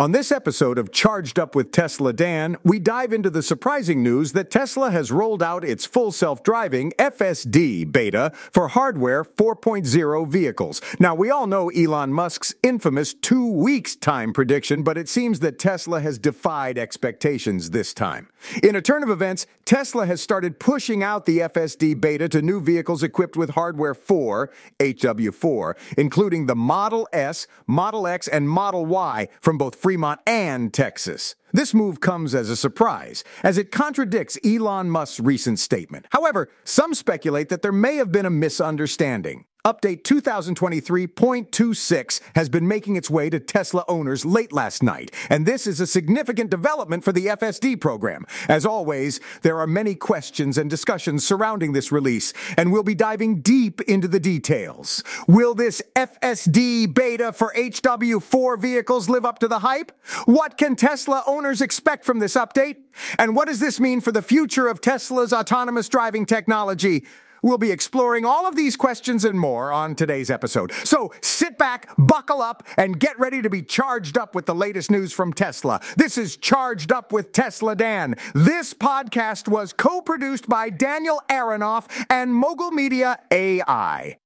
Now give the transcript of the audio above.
On this episode of Charged Up with Tesla Dan, we dive into the surprising news that Tesla has rolled out its full self driving FSD beta for hardware 4.0 vehicles. Now, we all know Elon Musk's infamous two weeks time prediction, but it seems that Tesla has defied expectations this time. In a turn of events, Tesla has started pushing out the FSD beta to new vehicles equipped with hardware 4, HW4, including the Model S, Model X, and Model Y from both Fremont and Texas. This move comes as a surprise, as it contradicts Elon Musk's recent statement. However, some speculate that there may have been a misunderstanding. Update 2023.26 has been making its way to Tesla owners late last night, and this is a significant development for the FSD program. As always, there are many questions and discussions surrounding this release, and we'll be diving deep into the details. Will this FSD beta for HW4 vehicles live up to the hype? What can Tesla owners expect from this update? And what does this mean for the future of Tesla's autonomous driving technology? We'll be exploring all of these questions and more on today's episode. So sit back, buckle up, and get ready to be charged up with the latest news from Tesla. This is Charged Up with Tesla Dan. This podcast was co produced by Daniel Aronoff and Mogul Media AI.